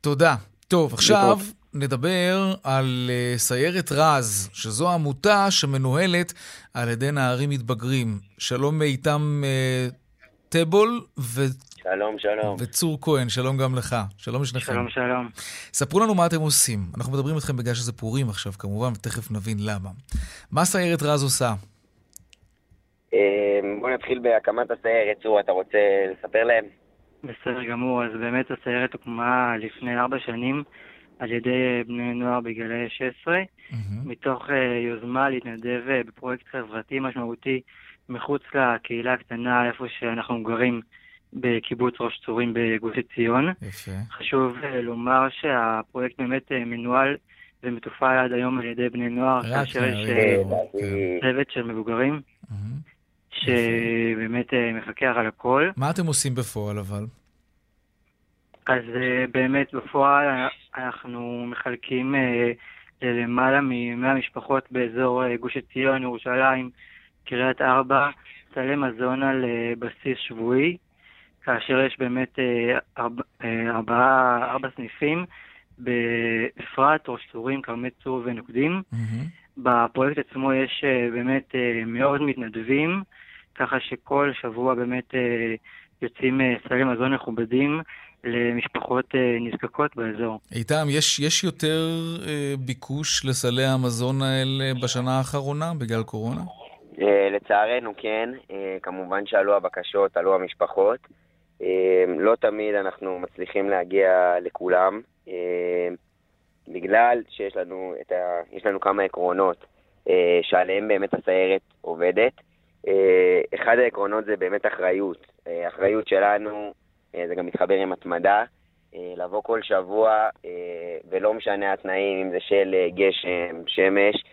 תודה. טוב, עכשיו נדבר על uh, סיירת רז, שזו עמותה שמנוהלת על ידי נערים מתבגרים. שלום מאיתם uh, טבול ו... שלום, שלום. וצור כהן, שלום גם לך. שלום לשניכם. שלום, שלום. ספרו לנו מה אתם עושים. אנחנו מדברים איתכם בגלל שזה פורים עכשיו, כמובן, ותכף נבין למה. מה סיירת רז עושה? אה, בוא נתחיל בהקמת הסיירת. צור, אתה רוצה לספר להם? בסדר גמור. אז באמת הסיירת הוקמה לפני ארבע שנים על ידי בני נוער בגילאי 16, mm-hmm. מתוך uh, יוזמה להתנדב uh, בפרויקט חברתי משמעותי מחוץ לקהילה הקטנה, איפה שאנחנו גרים. בקיבוץ ראש צורים בגוש עציון. יפה. חשוב אה, לומר שהפרויקט באמת אה, מנוהל ומתופעל עד היום על ידי בני נוער, כאשר יש אה, כן. צוות של מבוגרים, שבאמת מפקח על הכל. מה אתם עושים בפועל אבל? אז באמת בפועל אנחנו מחלקים ללמעלה מ-100 משפחות באזור גוש עציון, ירושלים, קריית ארבע, סלי מזון על בסיס שבועי. כאשר יש באמת אה, ארבע, אה, ארבעה, ארבע סניפים באפרת, ראש צורים, כרמי צור ונוקדים. Mm-hmm. בפרויקט עצמו יש אה, באמת מאוד מתנדבים, ככה שכל שבוע באמת יוצאים סלי מזון מכובדים למשפחות נזקקות באזור. איתם, יש, יש יותר ביקוש לסלי המזון האלה בשנה האחרונה בגלל קורונה? לצערנו כן, כמובן שעלו הבקשות, עלו המשפחות. אמ, לא תמיד אנחנו מצליחים להגיע לכולם, אמ, בגלל שיש לנו, ה... יש לנו כמה עקרונות אה, שעליהם באמת הסיירת עובדת. אה, אחד העקרונות זה באמת אחריות. אה, אחריות שלנו, זה גם מתחבר עם התמדה, לבוא כל שבוע, ולא משנה התנאים, אם זה של גשם, שמש,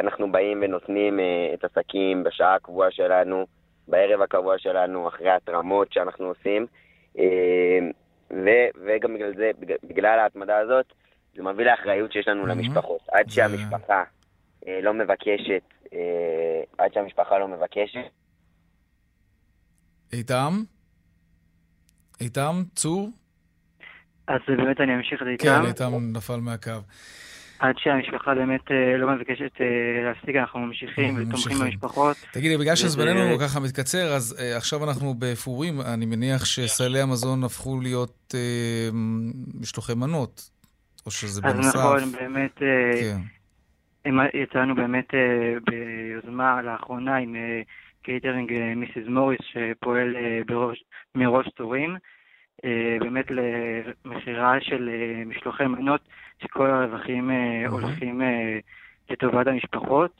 אנחנו באים ונותנים את השקים בשעה הקבועה שלנו. בערב הקבוע שלנו, אחרי התרמות שאנחנו עושים. אה, ו- וגם בגלל זה, בגלל ההתמדה הזאת, זה מביא לאחריות שיש לנו למשפחות. עד שהמשפחה אה, לא מבקשת, אה, עד שהמשפחה לא מבקשת. איתם? איתם? צור? אז באמת אני אמשיך את איתם. כן, איתם נפל מהקו. עד שהמשפחה באמת אה, לא מבקשת אה, להפסיק, אנחנו ממשיכים ותומכים במשפחות. תגידי, בגלל שזמננו ככה מתקצר, אז אה, עכשיו אנחנו בפורים, אני מניח שסלי המזון הפכו להיות משלוחי מנות, או שזה בנוסף. אז נכון, באמת, כן. יצאנו באמת ביוזמה לאחרונה עם קייטרינג מיסיס מוריס, שפועל מראש צורים. באמת למכירה של משלוחי מנות שכל הרווחים אה, הולכים אה, לטובת המשפחות.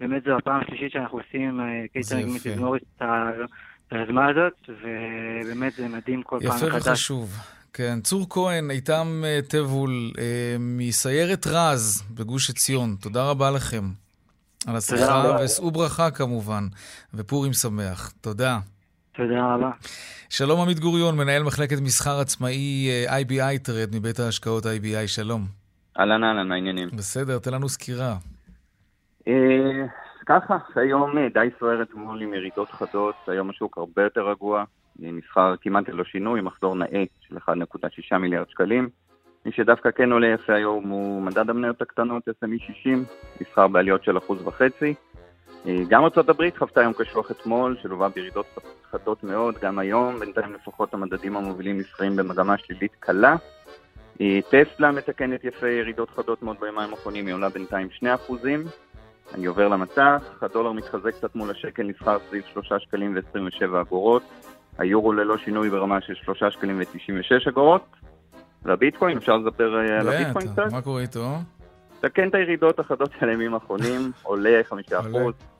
באמת זו הפעם השלישית שאנחנו עושים עם אה, קייטרינג מיסיס מוריס את היוזמה הזאת, ובאמת זה מדהים כל פעם מחדש. יפה וחשוב. כן, צור כהן, איתם תבול, מסיירת רז בגוש עציון, תודה רבה לכם על השיחה, ושאו ברכה כמובן, ופורים שמח. תודה. תודה רבה. שלום עמית גוריון, מנהל מחלקת מסחר עצמאי IBI טרד מבית ההשקעות IBI, שלום. אהלן אהלן, מה העניינים? בסדר, תן לנו סקירה. ככה, היום אה, די סוערת מול עם ירידות חדות, היום השוק הרבה יותר רגוע, נסחר כמעט ללא שינוי, מחזור נאה של 1.6 מיליארד שקלים. מי שדווקא כן עולה יפה היום הוא מדד המניות הקטנות, SME 60, נסחר בעליות של אחוז וחצי. אה, גם ארה"ב חוותה היום קשוח אתמול, שלובה בירידות חדות מאוד, גם היום, בינתיים לפחות המדדים המובילים נסחרים במגמה שלילית קלה. אה, טסלה מתקנת יפה ירידות חדות מאוד ביומיים האחרונים, היא עולה בינתיים 2 אחוזים. אני עובר למסך, הדולר מתחזק קצת מול השקל, נסחר סביב 3 שקלים ו-27 אגורות. היורו ללא שינוי ברמה של 3 שקלים ו-96 אגורות. והביטקוין, אפשר לספר אה, על הביטקוין קצת? מה קורה איתו? תיקן את הירידות החדות של הימים האחרונים, עולה 5%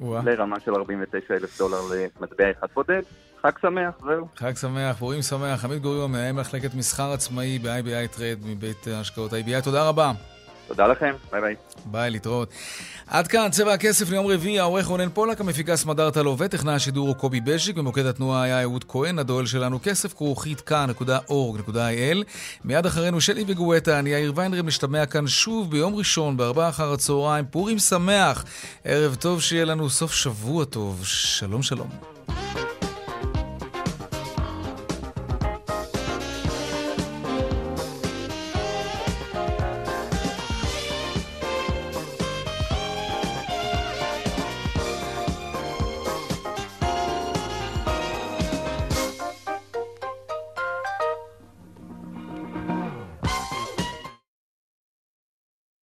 לרמה של 49 אלף דולר למטבע אחד בודד. חג שמח, זהו. חג שמח, פורים שמח. עמית גוריון, מנהל מחלקת מסחר עצמאי ב- IBI Trade מבית ההשקעות IBI. תודה רבה. תודה לכם, ביי ביי. ביי, להתראות. עד כאן צבע הכסף ליום רביעי, העורך רונן פולק, המפיקה סמדארטה לו וטכנאי השידור הוא קובי בז'יק, במוקד התנועה היה אהוד כהן, הדואל שלנו כסף כרוכית כאן.org.il. מיד אחרינו שלי וגואטה, אני יאיר ויינרם, משתמע כאן שוב ביום ראשון, בארבעה אחר הצהריים. פורים שמח, ערב טוב, שיהיה לנו סוף שבוע טוב. שלום שלום.